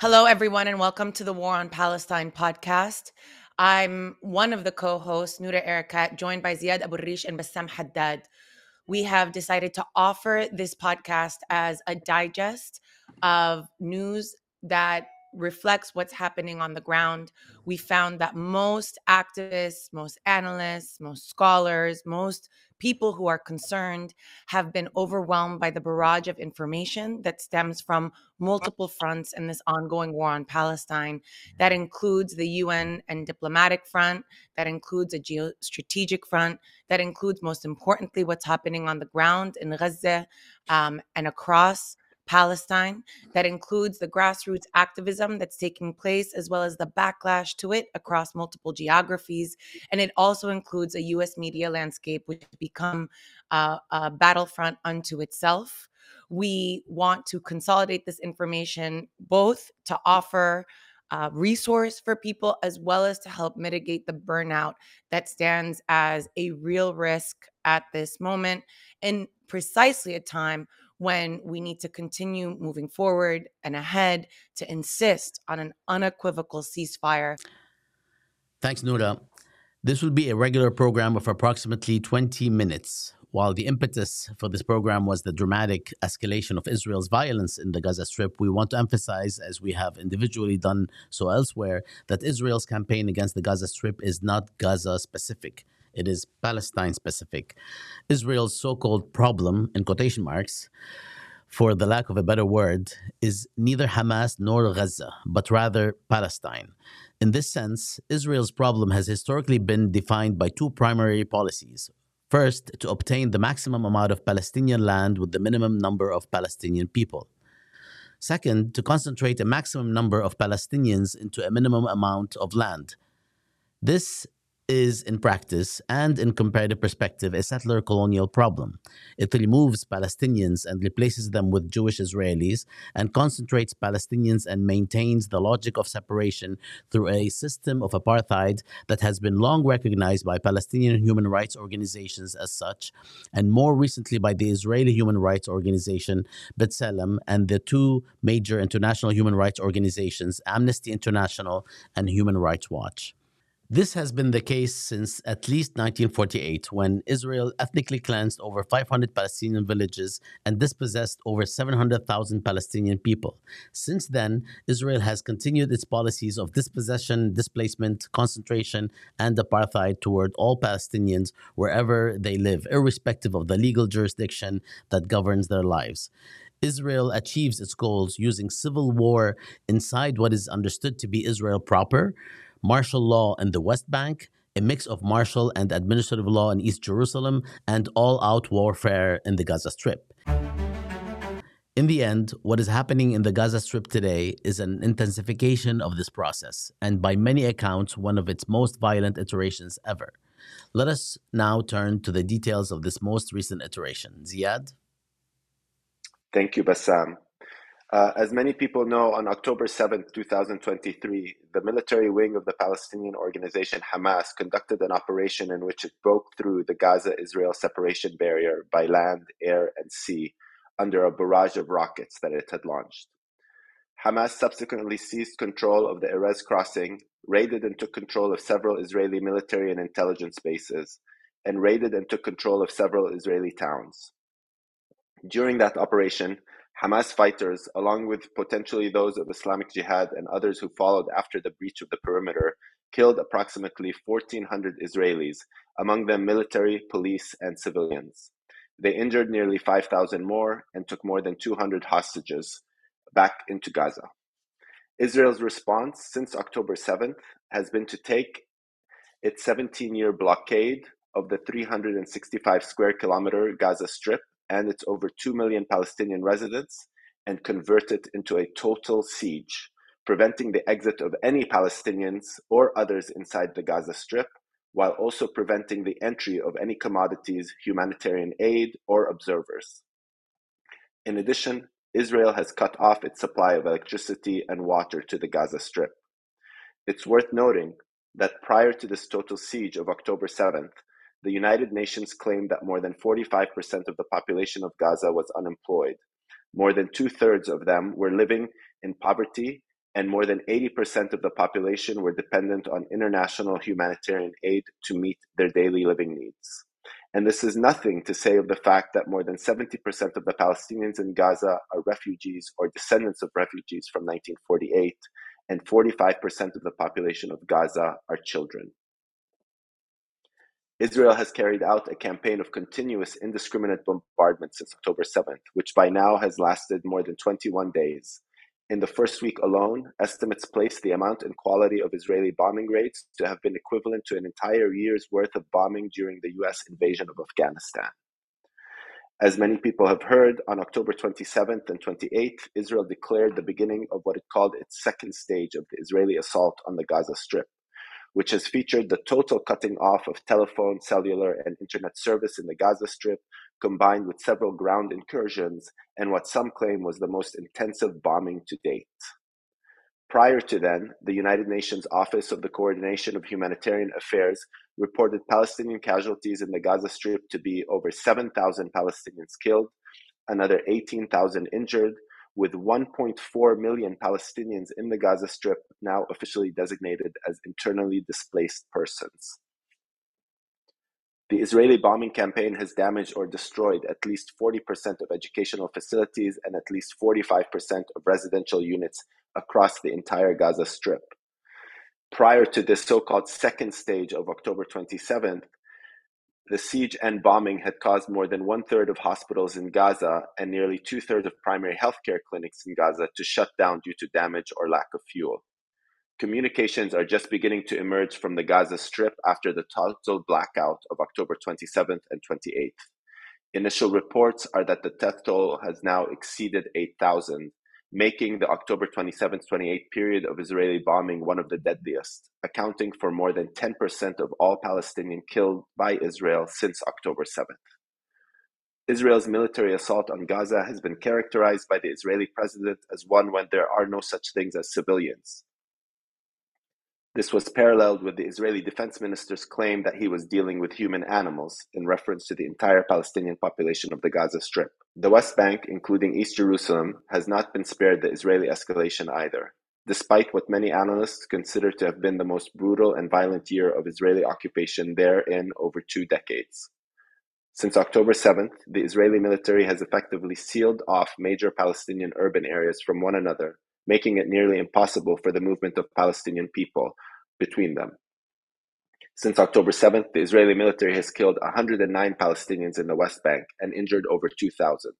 Hello, everyone, and welcome to the War on Palestine podcast. I'm one of the co hosts, Noura Erakat, joined by Ziad Abu Rish and Bassam Haddad. We have decided to offer this podcast as a digest of news that reflects what's happening on the ground. We found that most activists, most analysts, most scholars, most people who are concerned have been overwhelmed by the barrage of information that stems from multiple fronts in this ongoing war on Palestine. That includes the UN and diplomatic front, that includes a geostrategic front, that includes, most importantly, what's happening on the ground in Gaza um, and across Palestine that includes the grassroots activism that's taking place, as well as the backlash to it across multiple geographies. And it also includes a US media landscape which has become uh, a battlefront unto itself. We want to consolidate this information both to offer uh, resource for people as well as to help mitigate the burnout that stands as a real risk at this moment and precisely a time when we need to continue moving forward and ahead to insist on an unequivocal ceasefire. Thanks, Noura. This will be a regular program of approximately 20 minutes. While the impetus for this program was the dramatic escalation of Israel's violence in the Gaza Strip, we want to emphasize, as we have individually done so elsewhere, that Israel's campaign against the Gaza Strip is not Gaza specific. It is Palestine specific. Israel's so called problem, in quotation marks, for the lack of a better word, is neither Hamas nor Gaza, but rather Palestine. In this sense, Israel's problem has historically been defined by two primary policies. First, to obtain the maximum amount of Palestinian land with the minimum number of Palestinian people. Second, to concentrate a maximum number of Palestinians into a minimum amount of land. This is in practice and in comparative perspective a settler colonial problem. It removes Palestinians and replaces them with Jewish Israelis and concentrates Palestinians and maintains the logic of separation through a system of apartheid that has been long recognized by Palestinian human rights organizations as such, and more recently by the Israeli human rights organization B'Tselem and the two major international human rights organizations, Amnesty International and Human Rights Watch. This has been the case since at least 1948, when Israel ethnically cleansed over 500 Palestinian villages and dispossessed over 700,000 Palestinian people. Since then, Israel has continued its policies of dispossession, displacement, concentration, and apartheid toward all Palestinians wherever they live, irrespective of the legal jurisdiction that governs their lives. Israel achieves its goals using civil war inside what is understood to be Israel proper martial law in the West Bank, a mix of martial and administrative law in East Jerusalem, and all out warfare in the Gaza Strip. In the end, what is happening in the Gaza Strip today is an intensification of this process, and by many accounts, one of its most violent iterations ever. Let us now turn to the details of this most recent iteration. Ziad? Thank you, Bassam. Uh, as many people know, on October 7, 2023, the military wing of the Palestinian organization Hamas conducted an operation in which it broke through the Gaza Israel separation barrier by land, air, and sea under a barrage of rockets that it had launched. Hamas subsequently seized control of the Erez crossing, raided and took control of several Israeli military and intelligence bases, and raided and took control of several Israeli towns. During that operation, Hamas fighters, along with potentially those of Islamic Jihad and others who followed after the breach of the perimeter, killed approximately 1,400 Israelis, among them military, police, and civilians. They injured nearly 5,000 more and took more than 200 hostages back into Gaza. Israel's response since October 7th has been to take its 17 year blockade of the 365 square kilometer Gaza Strip and its over 2 million Palestinian residents and convert it into a total siege, preventing the exit of any Palestinians or others inside the Gaza Strip, while also preventing the entry of any commodities, humanitarian aid, or observers. In addition, Israel has cut off its supply of electricity and water to the Gaza Strip. It's worth noting that prior to this total siege of October 7th, the United Nations claimed that more than 45% of the population of Gaza was unemployed. More than two thirds of them were living in poverty, and more than 80% of the population were dependent on international humanitarian aid to meet their daily living needs. And this is nothing to say of the fact that more than 70% of the Palestinians in Gaza are refugees or descendants of refugees from 1948, and 45% of the population of Gaza are children. Israel has carried out a campaign of continuous indiscriminate bombardment since October 7th, which by now has lasted more than 21 days. In the first week alone, estimates place the amount and quality of Israeli bombing raids to have been equivalent to an entire year's worth of bombing during the US invasion of Afghanistan. As many people have heard, on October 27th and 28th, Israel declared the beginning of what it called its second stage of the Israeli assault on the Gaza Strip which has featured the total cutting off of telephone, cellular, and internet service in the Gaza Strip, combined with several ground incursions and what some claim was the most intensive bombing to date. Prior to then, the United Nations Office of the Coordination of Humanitarian Affairs reported Palestinian casualties in the Gaza Strip to be over 7,000 Palestinians killed, another 18,000 injured, with 1.4 million Palestinians in the Gaza Strip now officially designated as internally displaced persons. The Israeli bombing campaign has damaged or destroyed at least 40% of educational facilities and at least 45% of residential units across the entire Gaza Strip. Prior to this so called second stage of October 27th, the siege and bombing had caused more than one third of hospitals in Gaza and nearly two thirds of primary healthcare clinics in Gaza to shut down due to damage or lack of fuel. Communications are just beginning to emerge from the Gaza Strip after the total blackout of October 27th and 28th. Initial reports are that the death toll has now exceeded 8,000, making the October 27 28 period of Israeli bombing one of the deadliest, accounting for more than 10% of all Palestinians killed by Israel since October 7th. Israel's military assault on Gaza has been characterized by the Israeli president as one when there are no such things as civilians, this was paralleled with the Israeli defense minister's claim that he was dealing with human animals, in reference to the entire Palestinian population of the Gaza Strip. The West Bank, including East Jerusalem, has not been spared the Israeli escalation either, despite what many analysts consider to have been the most brutal and violent year of Israeli occupation there in over two decades. Since October 7th, the Israeli military has effectively sealed off major Palestinian urban areas from one another making it nearly impossible for the movement of Palestinian people between them. Since October 7th, the Israeli military has killed 109 Palestinians in the West Bank and injured over 2,000.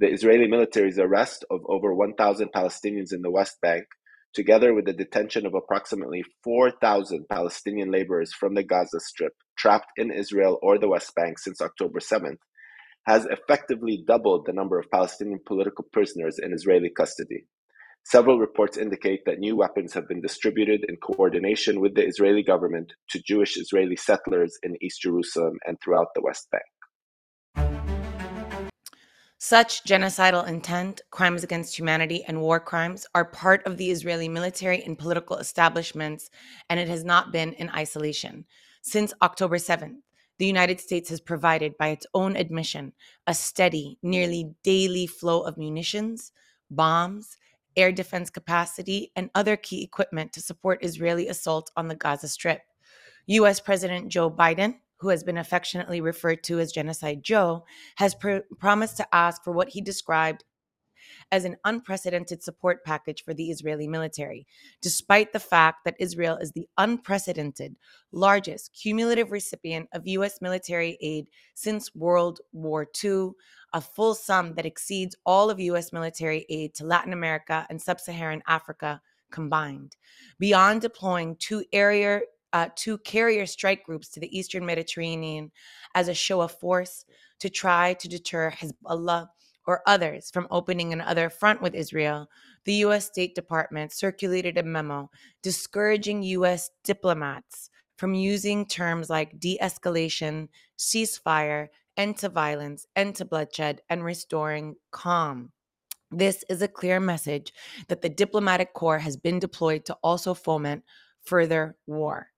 The Israeli military's arrest of over 1,000 Palestinians in the West Bank, together with the detention of approximately 4,000 Palestinian laborers from the Gaza Strip trapped in Israel or the West Bank since October 7th, has effectively doubled the number of Palestinian political prisoners in Israeli custody. Several reports indicate that new weapons have been distributed in coordination with the Israeli government to Jewish Israeli settlers in East Jerusalem and throughout the West Bank. Such genocidal intent, crimes against humanity, and war crimes are part of the Israeli military and political establishments, and it has not been in isolation. Since October 7th, the United States has provided, by its own admission, a steady, nearly daily flow of munitions, bombs, air defense capacity, and other key equipment to support Israeli assault on the Gaza Strip. US President Joe Biden, who has been affectionately referred to as Genocide Joe, has pr- promised to ask for what he described as an unprecedented support package for the Israeli military, despite the fact that Israel is the unprecedented largest cumulative recipient of U.S. military aid since World War II, a full sum that exceeds all of U.S. military aid to Latin America and sub Saharan Africa combined. Beyond deploying two area uh, two carrier strike groups to the eastern Mediterranean as a show of force to try to deter Hezbollah or others from opening another front with Israel, the U.S. State Department circulated a memo discouraging U.S. diplomats from using terms like de escalation, ceasefire, end to violence, end to bloodshed, and restoring calm. This is a clear message that the diplomatic corps has been deployed to also foment further war.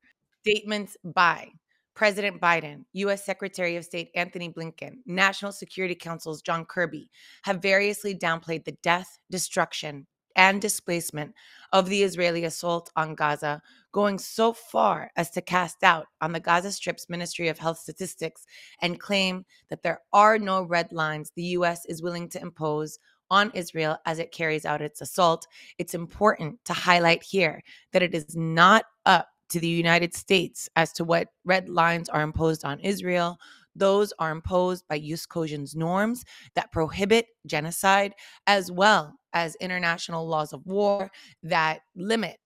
Statements by President Biden, U.S. Secretary of State Antony Blinken, National Security Council's John Kirby have variously downplayed the death, destruction, and displacement of the Israeli assault on Gaza, going so far as to cast doubt on the Gaza Strip's Ministry of Health statistics and claim that there are no red lines the U.S. is willing to impose on Israel as it carries out its assault. It's important to highlight here that it is not up to the United States as to what red lines are imposed on Israel. Those are imposed by Jus Cogens norms that prohibit genocide, as well as international laws of war that limit,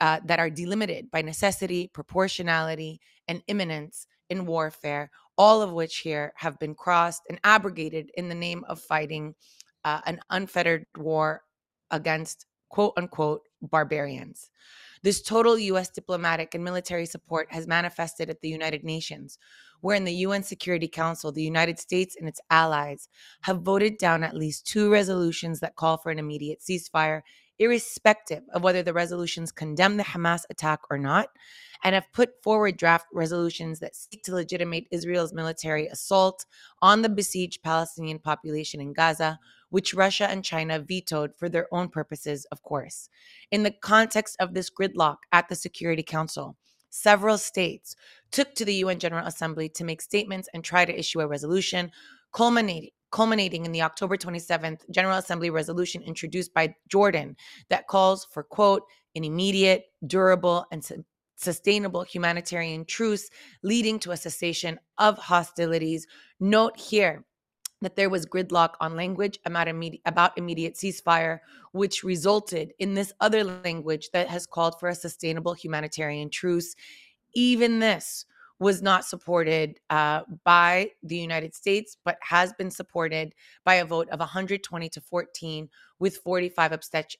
uh, that are delimited by necessity, proportionality, and imminence in warfare, all of which here have been crossed and abrogated in the name of fighting uh, an unfettered war against quote unquote barbarians. This total US diplomatic and military support has manifested at the United Nations, where in the UN Security Council, the United States and its allies have voted down at least two resolutions that call for an immediate ceasefire, irrespective of whether the resolutions condemn the Hamas attack or not, and have put forward draft resolutions that seek to legitimate Israel's military assault on the besieged Palestinian population in Gaza, which Russia and China vetoed for their own purposes, of course. In the context of this gridlock at the Security Council, several states took to the UN General Assembly to make statements and try to issue a resolution, culminating culminating in the October 27th General Assembly resolution introduced by Jordan that calls for, quote, an immediate, durable, and su- sustainable humanitarian truce leading to a cessation of hostilities. Note here that there was gridlock on language about immediate, about immediate ceasefire, which resulted in this other language that has called for a sustainable humanitarian truce. Even this was not supported uh, by the United States, but has been supported by a vote of 120 to 14 with 45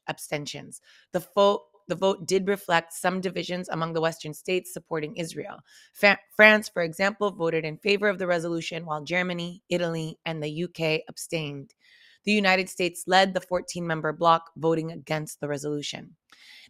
abstentions. The vote the vote did reflect some divisions among the Western states supporting Israel. Fa- France, for example, voted in favor of the resolution, while Germany, Italy, and the UK abstained. The United States led the 14 member bloc voting against the resolution.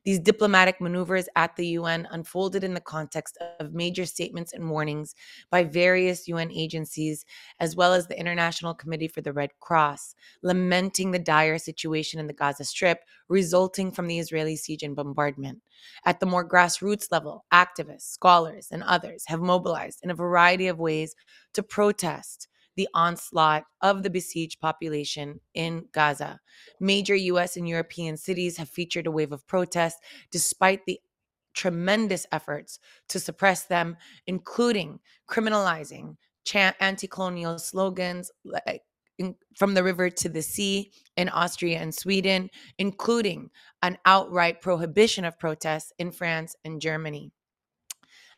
These diplomatic maneuvers at the UN unfolded in the context of major statements and warnings by various UN agencies, as well as the International Committee for the Red Cross, lamenting the dire situation in the Gaza Strip resulting from the Israeli siege and bombardment. At the more grassroots level, activists, scholars, and others have mobilized in a variety of ways to protest the onslaught of the besieged population in Gaza. Major US and European cities have featured a wave of protests despite the tremendous efforts to suppress them, including criminalizing anti colonial slogans like in, from the river to the sea in Austria and Sweden, including an outright prohibition of protests in France and Germany.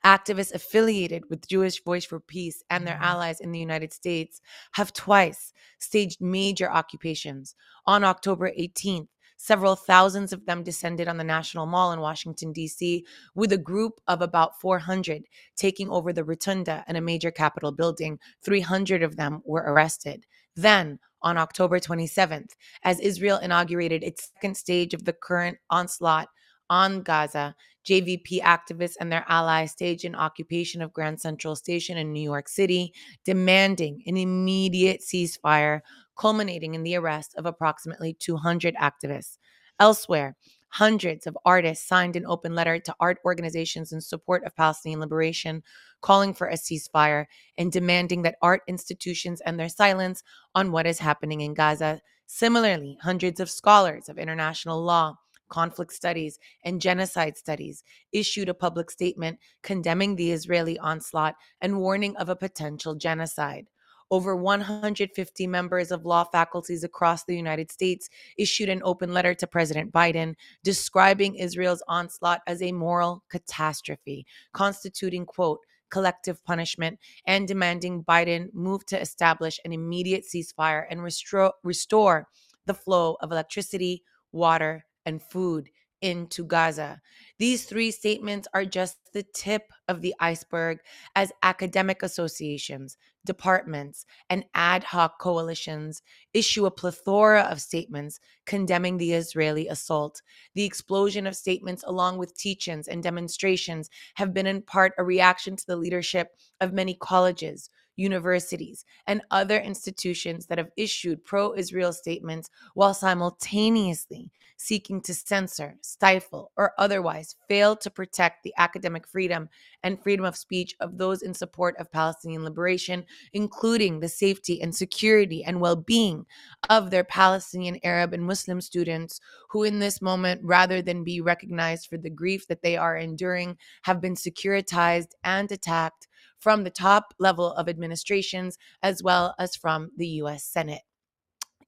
Activists affiliated with Jewish Voice for Peace and their mm-hmm. allies in the United States have twice staged major occupations. On October 18th, Several thousands of them descended on the National Mall in Washington, D.C., with a group of about 400 taking over the rotunda and a major Capitol building. 300 of them were arrested. Then, on October 27th, as Israel inaugurated its second stage of the current onslaught on Gaza, JVP activists and their allies staged an occupation of Grand Central Station in New York City, demanding an immediate ceasefire, culminating in the arrest of approximately 200 activists. Elsewhere, hundreds of artists signed an open letter to art organizations in support of Palestinian liberation, calling for a ceasefire and demanding that art institutions end their silence on what is happening in Gaza. Similarly, hundreds of scholars of international law, conflict studies, and genocide studies, issued a public statement condemning the Israeli onslaught and warning of a potential genocide. Over 150 members of law faculties across the United States issued an open letter to President Biden describing Israel's onslaught as a moral catastrophe, constituting, quote, collective punishment, and demanding Biden move to establish an immediate ceasefire and restore, restore the flow of electricity, water, and food into Gaza. These three statements are just the tip of the iceberg as academic associations, departments, and ad hoc coalitions issue a plethora of statements condemning the Israeli assault. The explosion of statements, along with teach ins and demonstrations, have been in part a reaction to the leadership of many colleges, universities, and other institutions that have issued pro Israel statements while simultaneously seeking to censor, stifle, or otherwise fail to protect the academic freedom and freedom of speech of those in support of Palestinian liberation, including the safety and security and well being of their Palestinian, Arab, and Muslim students who, in this moment, rather than be recognized for the grief that they are enduring, have been securitized and attacked from the top level of administrations as well as from the US Senate.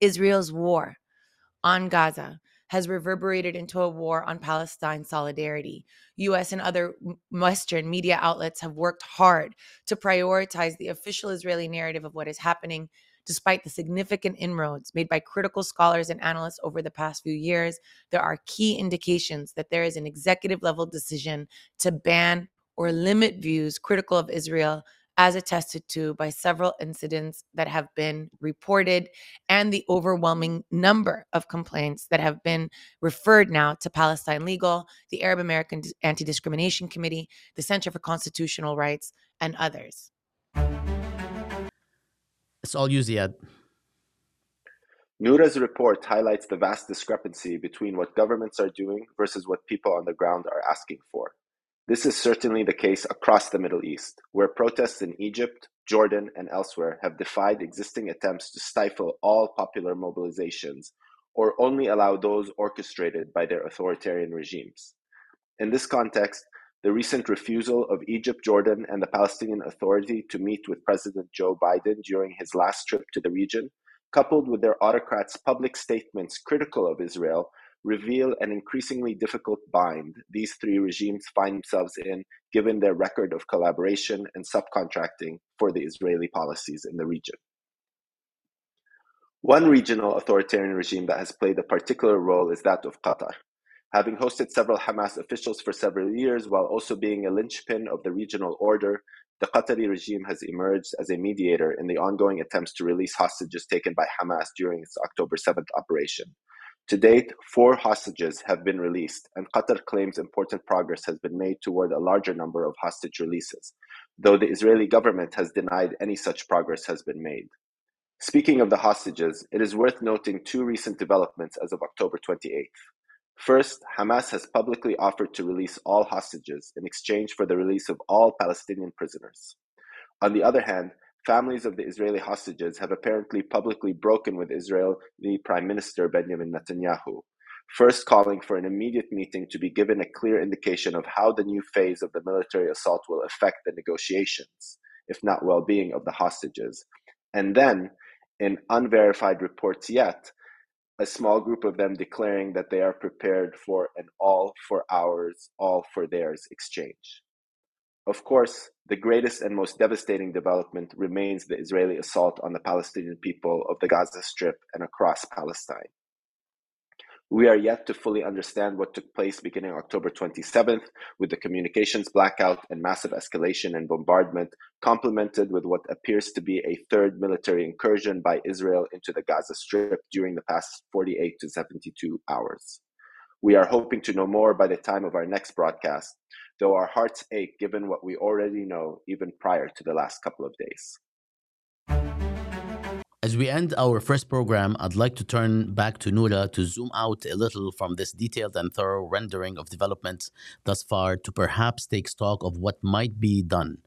Israel's war on Gaza has reverberated into a war on Palestine solidarity. US and other Western media outlets have worked hard to prioritize the official Israeli narrative of what is happening. Despite the significant inroads made by critical scholars and analysts over the past few years, there are key indications that there is an executive level decision to ban or limit views critical of Israel as attested to by several incidents that have been reported and the overwhelming number of complaints that have been referred now to Palestine Legal, the Arab American Anti Discrimination Committee, the Center for Constitutional Rights, and others. It's all you, Ziad. Noura's report highlights the vast discrepancy between what governments are doing versus what people on the ground are asking for. This is certainly the case across the Middle East, where protests in Egypt, Jordan, and elsewhere have defied existing attempts to stifle all popular mobilizations or only allow those orchestrated by their authoritarian regimes. In this context, the recent refusal of Egypt, Jordan, and the Palestinian Authority to meet with President Joe Biden during his last trip to the region, coupled with their autocrats' public statements critical of Israel, reveal an increasingly difficult bind these three regimes find themselves in, given their record of collaboration and subcontracting for the Israeli policies in the region. One regional authoritarian regime that has played a particular role is that of Qatar. Having hosted several Hamas officials for several years while also being a linchpin of the regional order, the Qatari regime has emerged as a mediator in the ongoing attempts to release hostages taken by Hamas during its October 7th operation, to date, four hostages have been released, and Qatar claims important progress has been made toward a larger number of hostage releases, though the Israeli government has denied any such progress has been made. Speaking of the hostages, it is worth noting two recent developments as of October 28th. First, Hamas has publicly offered to release all hostages in exchange for the release of all Palestinian prisoners. On the other hand, Families of the Israeli hostages have apparently publicly broken with Israeli Prime Minister Benjamin Netanyahu, first calling for an immediate meeting to be given a clear indication of how the new phase of the military assault will affect the negotiations, if not well being, of the hostages. And then, in unverified reports yet, a small group of them declaring that they are prepared for an all for ours, all for theirs exchange. Of course, the greatest and most devastating development remains the Israeli assault on the Palestinian people of the Gaza Strip and across Palestine. We are yet to fully understand what took place beginning October 27th, with the communications blackout and massive escalation and bombardment, complemented with what appears to be a third military incursion by Israel into the Gaza Strip during the past 48 to 72 hours. We are hoping to know more by the time of our next broadcast, though our hearts ache given what we already know even prior to the last couple of days. As we end our first program, I'd like to turn back to Noura to zoom out a little from this detailed and thorough rendering of developments thus far to perhaps take stock of what might be done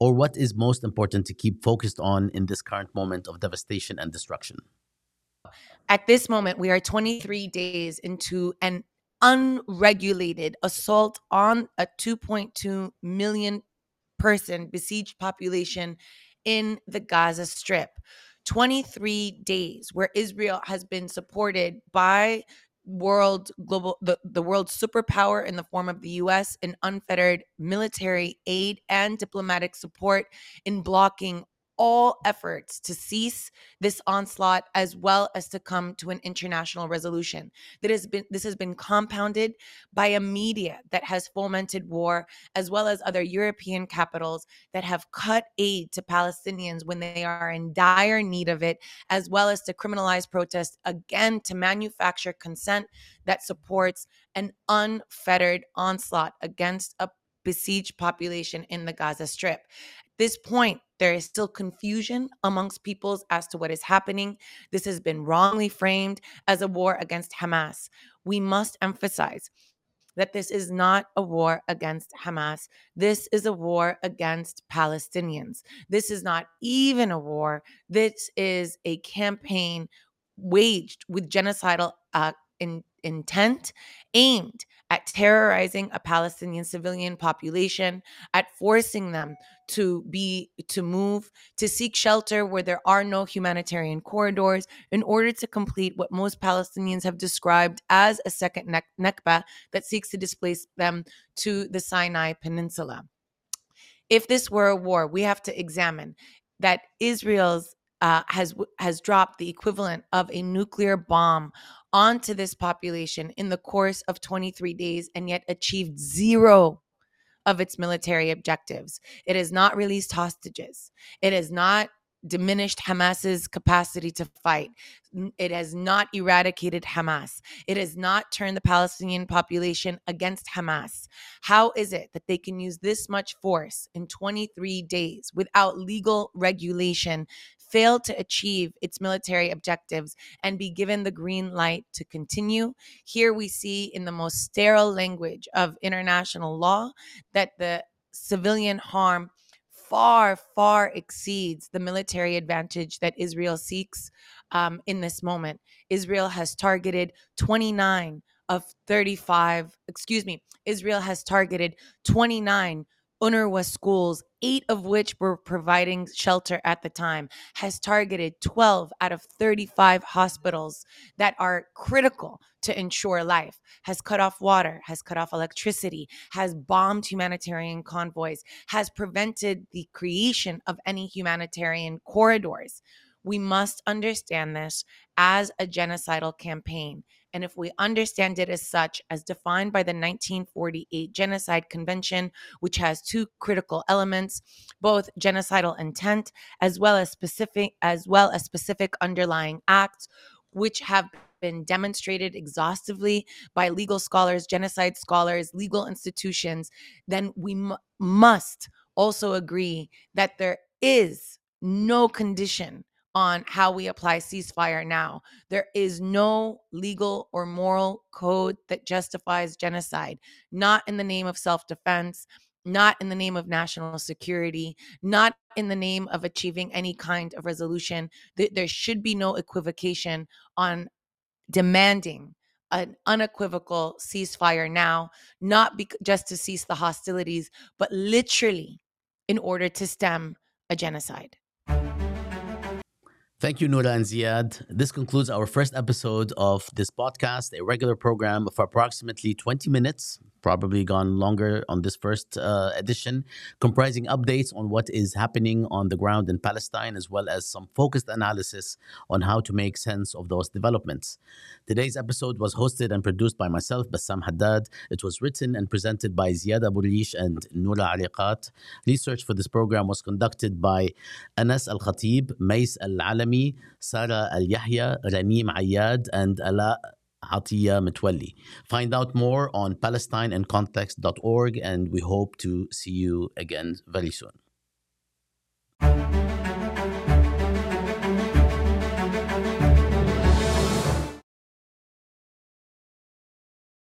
or what is most important to keep focused on in this current moment of devastation and destruction. At this moment, we are 23 days into an unregulated assault on a 2.2 million person besieged population in the Gaza Strip. 23 days where Israel has been supported by world global the, the world superpower in the form of the US in unfettered military aid and diplomatic support in blocking all efforts to cease this onslaught as well as to come to an international resolution that has been this has been compounded by a media that has fomented war as well as other european capitals that have cut aid to palestinians when they are in dire need of it as well as to criminalize protest again to manufacture consent that supports an unfettered onslaught against a besieged population in the Gaza Strip. This point, there is still confusion amongst peoples as to what is happening. This has been wrongly framed as a war against Hamas. We must emphasize that this is not a war against Hamas. This is a war against Palestinians. This is not even a war. This is a campaign waged with genocidal uh, in, intent aimed at terrorizing a Palestinian civilian population, at forcing them to be to move to seek shelter where there are no humanitarian corridors in order to complete what most Palestinians have described as a second Nakba that seeks to displace them to the Sinai Peninsula. If this were a war, we have to examine that Israel's uh, has has dropped the equivalent of a nuclear bomb onto this population in the course of 23 days and yet achieved zero of its military objectives. It has not released hostages. It has not diminished Hamas's capacity to fight. It has not eradicated Hamas. It has not turned the Palestinian population against Hamas. How is it that they can use this much force in 23 days without legal regulation failed to achieve its military objectives and be given the green light to continue. Here we see, in the most sterile language of international law, that the civilian harm far, far exceeds the military advantage that Israel seeks um, in this moment. Israel has targeted 29 of 35, excuse me, Israel has targeted 29 UNRWA schools, eight of which were providing shelter at the time, has targeted 12 out of 35 hospitals that are critical to ensure life, has cut off water, has cut off electricity, has bombed humanitarian convoys, has prevented the creation of any humanitarian corridors. We must understand this as a genocidal campaign. And if we understand it as such, as defined by the 1948 Genocide Convention, which has two critical elements, both genocidal intent as well as specific as well as specific underlying acts, which have been demonstrated exhaustively by legal scholars, genocide scholars, legal institutions, then we m- must also agree that there is no condition on how we apply ceasefire now. There is no legal or moral code that justifies genocide, not in the name of self defense, not in the name of national security, not in the name of achieving any kind of resolution. There should be no equivocation on demanding an unequivocal ceasefire now, not be- just to cease the hostilities, but literally in order to stem a genocide. Thank you, Noura and Ziad. This concludes our first episode of this podcast, a regular program of approximately 20 minutes, probably gone longer on this first uh, edition, comprising updates on what is happening on the ground in Palestine, as well as some focused analysis on how to make sense of those developments. Today's episode was hosted and produced by myself, Bassam Haddad. It was written and presented by Ziad Abu Rish and Noura Erakat. Research for this program was conducted by Anas Al Khatib, Mayss Al Alam, Sarah Al Yahya, Raneem Ayyad, and Alaa Attiah Mitwali. Find out more on palestineandcontext.org, and we hope to see you again very soon.